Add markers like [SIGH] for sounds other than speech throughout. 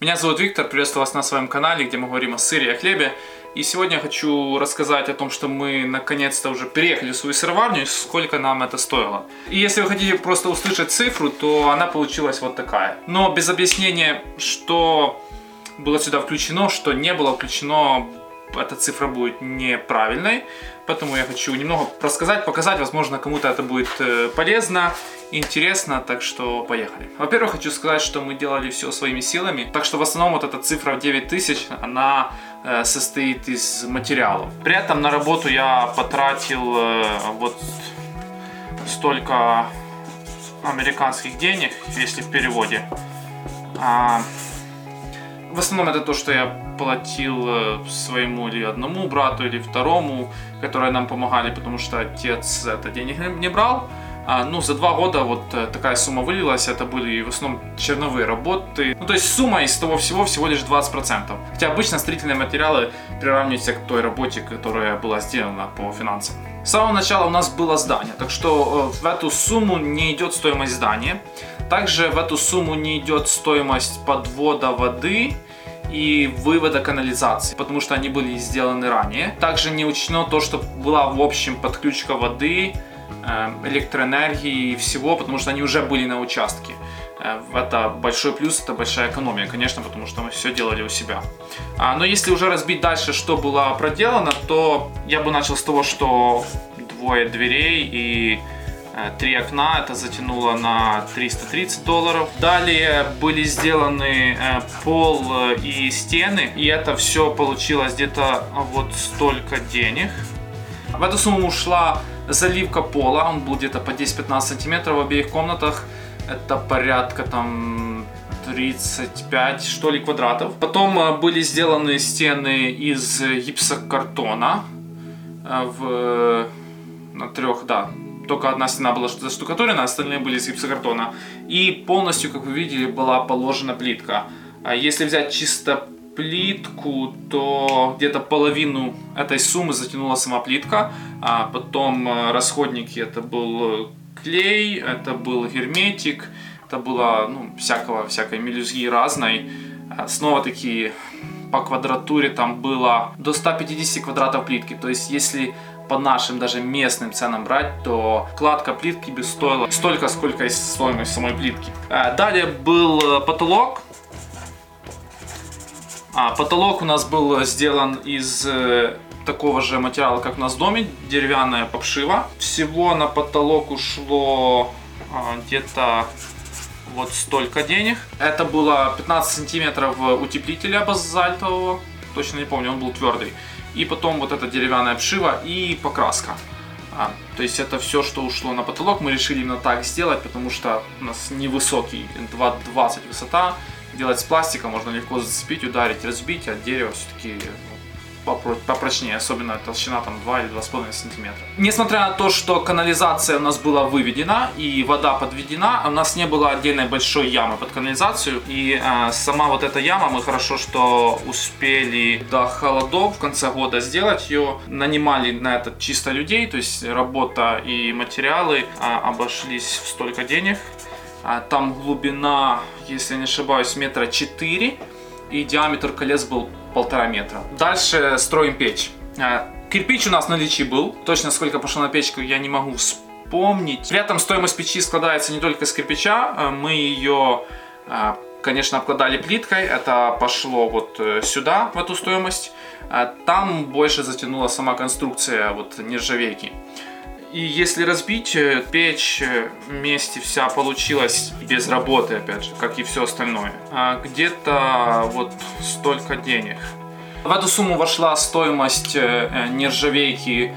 Меня зовут Виктор, приветствую вас на своем канале, где мы говорим о сыре и о хлебе. И сегодня я хочу рассказать о том, что мы наконец-то уже переехали в свою сыроварню и сколько нам это стоило. И если вы хотите просто услышать цифру, то она получилась вот такая. Но без объяснения, что было сюда включено, что не было включено, эта цифра будет неправильной. Поэтому я хочу немного рассказать, показать, возможно, кому-то это будет э, полезно, интересно, так что поехали. Во-первых, хочу сказать, что мы делали все своими силами, так что в основном вот эта цифра в 9000, она э, состоит из материалов. При этом на работу я потратил э, вот столько американских денег, если в переводе. А, в основном это то, что я платил э, своему или одному брату, или второму, которые нам помогали, потому что отец это денег не брал. А, ну, за два года вот э, такая сумма вылилась, это были в основном черновые работы. Ну, то есть сумма из того всего всего лишь 20%. Хотя обычно строительные материалы приравниваются к той работе, которая была сделана по финансам. С самого начала у нас было здание, так что э, в эту сумму не идет стоимость здания. Также в эту сумму не идет стоимость подвода воды и вывода канализации, потому что они были сделаны ранее. Также не учтено то, что была в общем подключка воды, э, электроэнергии и всего, потому что они уже были на участке. Э, это большой плюс, это большая экономия, конечно, потому что мы все делали у себя. А, но если уже разбить дальше, что было проделано, то я бы начал с того, что двое дверей и три окна, это затянуло на 330 долларов. Далее были сделаны э, пол э, и стены, и это все получилось где-то вот столько денег. В эту сумму ушла заливка пола, он был где-то по 10-15 сантиметров в обеих комнатах. Это порядка там 35 что ли квадратов. Потом были сделаны стены из гипсокартона в на трех, да, только одна стена была заштукатурена, остальные были из гипсокартона. И полностью, как вы видели, была положена плитка. А если взять чисто плитку, то где-то половину этой суммы затянула сама плитка. А потом э, расходники это был клей, это был герметик, это было ну, всякого, всякой мелюзги разной. А снова такие по квадратуре там было до 150 квадратов плитки. То есть если по нашим даже местным ценам брать, то кладка плитки бы стоила столько, сколько и стоимость самой плитки. А, далее был э, потолок. А, потолок у нас был сделан из э, такого же материала, как у нас в доме, деревянная попшива. Всего на потолок ушло а, где-то вот столько денег. Это было 15 сантиметров утеплителя базальтового, точно не помню, он был твердый и потом вот эта деревянная обшива и покраска. А, то есть это все, что ушло на потолок, мы решили именно так сделать, потому что у нас невысокий, 2,20 высота, делать с пластика можно легко зацепить, ударить, разбить, а дерево все-таки попрочнее, особенно толщина там 2 или 2,5 сантиметра. Несмотря на то, что канализация у нас была выведена и вода подведена, у нас не было отдельной большой ямы под канализацию. И э, сама вот эта яма, мы хорошо, что успели до холодов в конце года сделать ее. Нанимали на это чисто людей, то есть работа и материалы э, обошлись в столько денег. А, там глубина, если не ошибаюсь, метра 4 и диаметр колец был полтора метра. Дальше строим печь. А, кирпич у нас на наличии был. Точно сколько пошло на печку я не могу вспомнить. При этом стоимость печи складывается не только из кирпича. А, мы ее, а, конечно, обкладали плиткой. Это пошло вот э, сюда, в эту стоимость. Там больше затянула сама конструкция вот нержавейки. И если разбить, э, печь э, вместе вся получилась без работы, опять же, как и все остальное. А где-то вот столько денег. В эту сумму вошла стоимость э, нержавейки,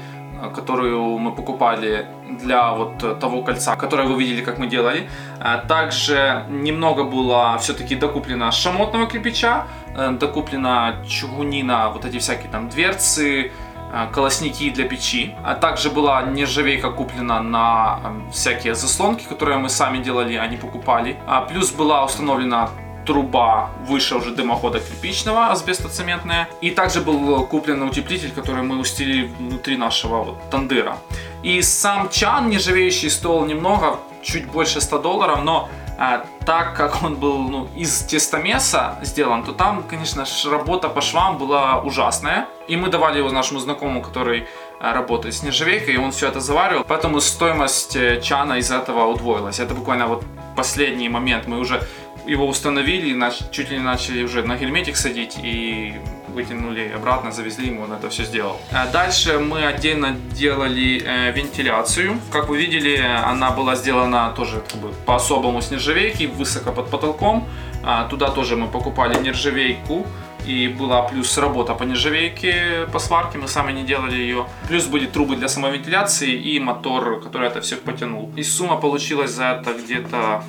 которую мы покупали для вот того кольца, которое вы видели, как мы делали. А также немного было все-таки докуплено шамотного кирпича, докуплена чугунина, вот эти всякие там дверцы, Э, колосники для печи. А также была нержавейка куплена на эм, всякие заслонки, которые мы сами делали, а не покупали. А плюс была установлена труба выше уже дымохода кирпичного, асбестоцементная. И также был куплен утеплитель, который мы устелили внутри нашего вот, тандыра. И сам чан нержавеющий стоил немного, чуть больше 100 долларов, но а, так как он был ну, из тестомеса сделан, то там, конечно, работа по швам была ужасная. И мы давали его нашему знакомому, который э, работает с нержавейкой, и он все это заваривал. Поэтому стоимость э, чана из этого удвоилась. Это буквально вот последний момент. Мы уже его установили, чуть ли не начали уже на герметик садить и вытянули обратно, завезли ему, он это все сделал. А дальше мы отдельно делали э, вентиляцию. Как вы видели, она была сделана тоже как бы, по особому с нержавейки, высоко под потолком. А, туда тоже мы покупали нержавейку и была плюс работа по нержавейке, по сварке, мы сами не делали ее. Плюс были трубы для самовентиляции и мотор, который это все потянул. И сумма получилась за это где-то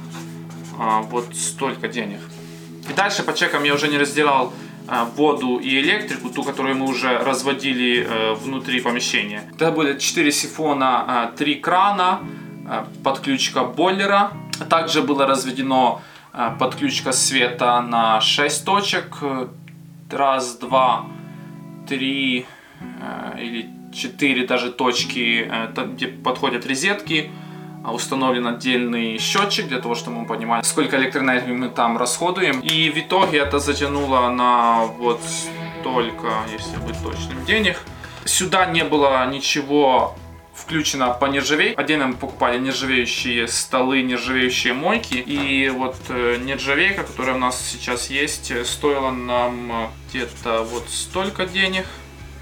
а, вот столько денег. И дальше по чекам я уже не разделял воду и электрику, ту, которую мы уже разводили э, внутри помещения. Это были 4 сифона, 3 а, крана, а, подключка бойлера. Также было разведено подключка света на 6 точек. Раз, два, три или четыре даже точки, э, где подходят розетки. А установлен отдельный счетчик для того, чтобы мы понимали, сколько электроэнергии мы там расходуем. И в итоге это затянуло на вот столько, если быть точным, денег. Сюда не было ничего включено по нержавейке. Отдельно мы покупали нержавеющие столы, нержавеющие мойки. И вот э, нержавейка, которая у нас сейчас есть, стоила нам где-то вот столько денег.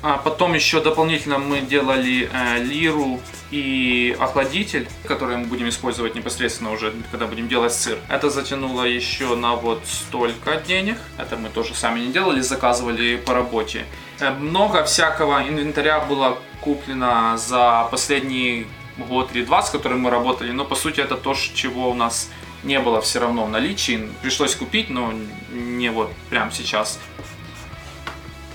А потом еще дополнительно мы делали э, лиру и охладитель, который мы будем использовать непосредственно уже, когда будем делать сыр. Это затянуло еще на вот столько денег. Это мы тоже сами не делали, заказывали по работе. Э, много всякого инвентаря было куплено за последний год или два, с которым мы работали, но по сути это то, чего у нас не было все равно в наличии. Пришлось купить, но не вот прямо сейчас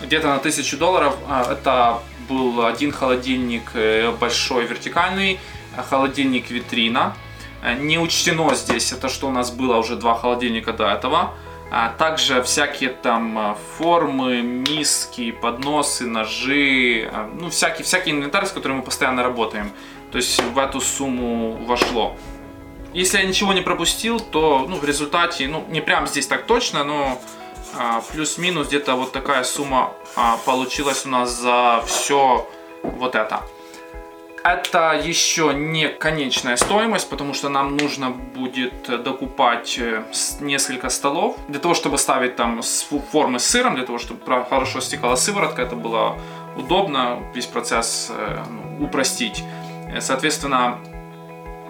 где-то на 1000 долларов. А, это был один холодильник э, большой вертикальный, а холодильник витрина. Э, не учтено здесь это, что у нас было уже два холодильника до этого. А также всякие там э, формы, миски, подносы, ножи, ну всякий, всякий инвентарь, с которым мы постоянно работаем. То есть в эту сумму вошло. Если я ничего не пропустил, то ну, в результате, ну не прям здесь так точно, но а, плюс-минус где-то вот такая сумма а, получилась у нас за все вот это. Это еще не конечная стоимость, потому что нам нужно будет докупать э, несколько столов. Для того, чтобы ставить там формы с сыром, для того, чтобы хорошо стекала сыворотка, это было удобно, весь процесс э, ну, упростить. Э, соответственно,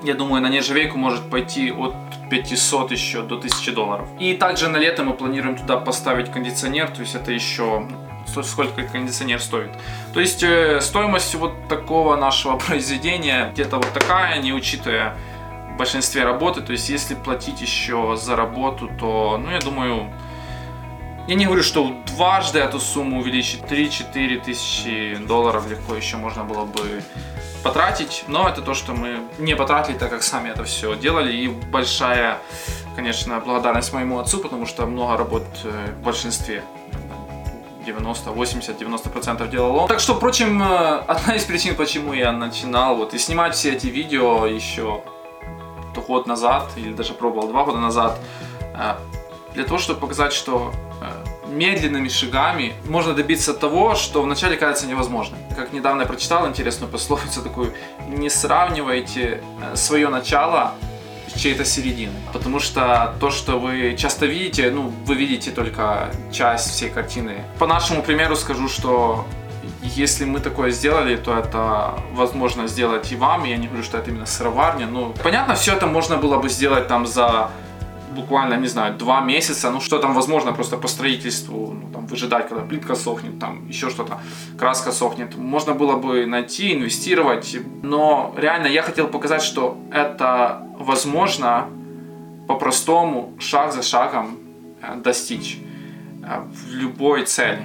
я думаю, на нержавейку может пойти от 500 еще до 1000 долларов. И также на лето мы планируем туда поставить кондиционер, то есть это еще ну, сколько кондиционер стоит. То есть э, стоимость вот такого нашего [LAUGHS] произведения где-то вот такая, не учитывая в большинстве работы. То есть если платить еще за работу, то, ну я думаю, я не говорю, что дважды эту сумму увеличить, 3-4 тысячи долларов легко еще можно было бы потратить, но это то, что мы не потратили, так как сами это все делали. И большая, конечно, благодарность моему отцу, потому что много работ э, в большинстве 90, 80, 90 процентов делал он. Так что, впрочем, э, одна из причин, почему я начинал вот и снимать все эти видео еще год назад, или даже пробовал два года назад, э, для того, чтобы показать, что медленными шагами можно добиться того, что вначале кажется невозможным. Как недавно я прочитал интересную пословицу такую, не сравнивайте э, свое начало с чьей-то серединой. Потому что то, что вы часто видите, ну, вы видите только часть всей картины. По нашему примеру скажу, что если мы такое сделали, то это возможно сделать и вам. Я не говорю, что это именно сыроварня. Ну, понятно, все это можно было бы сделать там за буквально, не знаю, два месяца, ну что там возможно просто по строительству, ну, там, выжидать, когда плитка сохнет, там еще что-то, краска сохнет. Можно было бы найти, инвестировать, но реально я хотел показать, что это возможно по-простому, шаг за шагом э, достичь э, в любой цели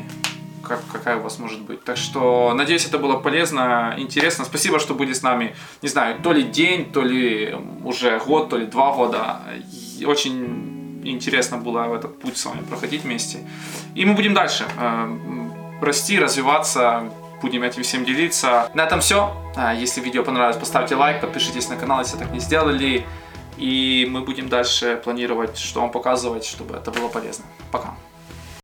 как, какая у вас может быть. Так что, надеюсь, это было полезно, интересно. Спасибо, что были с нами, не знаю, то ли день, то ли уже год, то ли два года. И очень интересно было этот путь с вами проходить вместе. И мы будем дальше э, расти, развиваться, будем этим всем делиться. На этом все. А, если видео понравилось, поставьте лайк, подпишитесь на канал, если так не сделали. И мы будем дальше планировать, что вам показывать, чтобы это было полезно. Пока.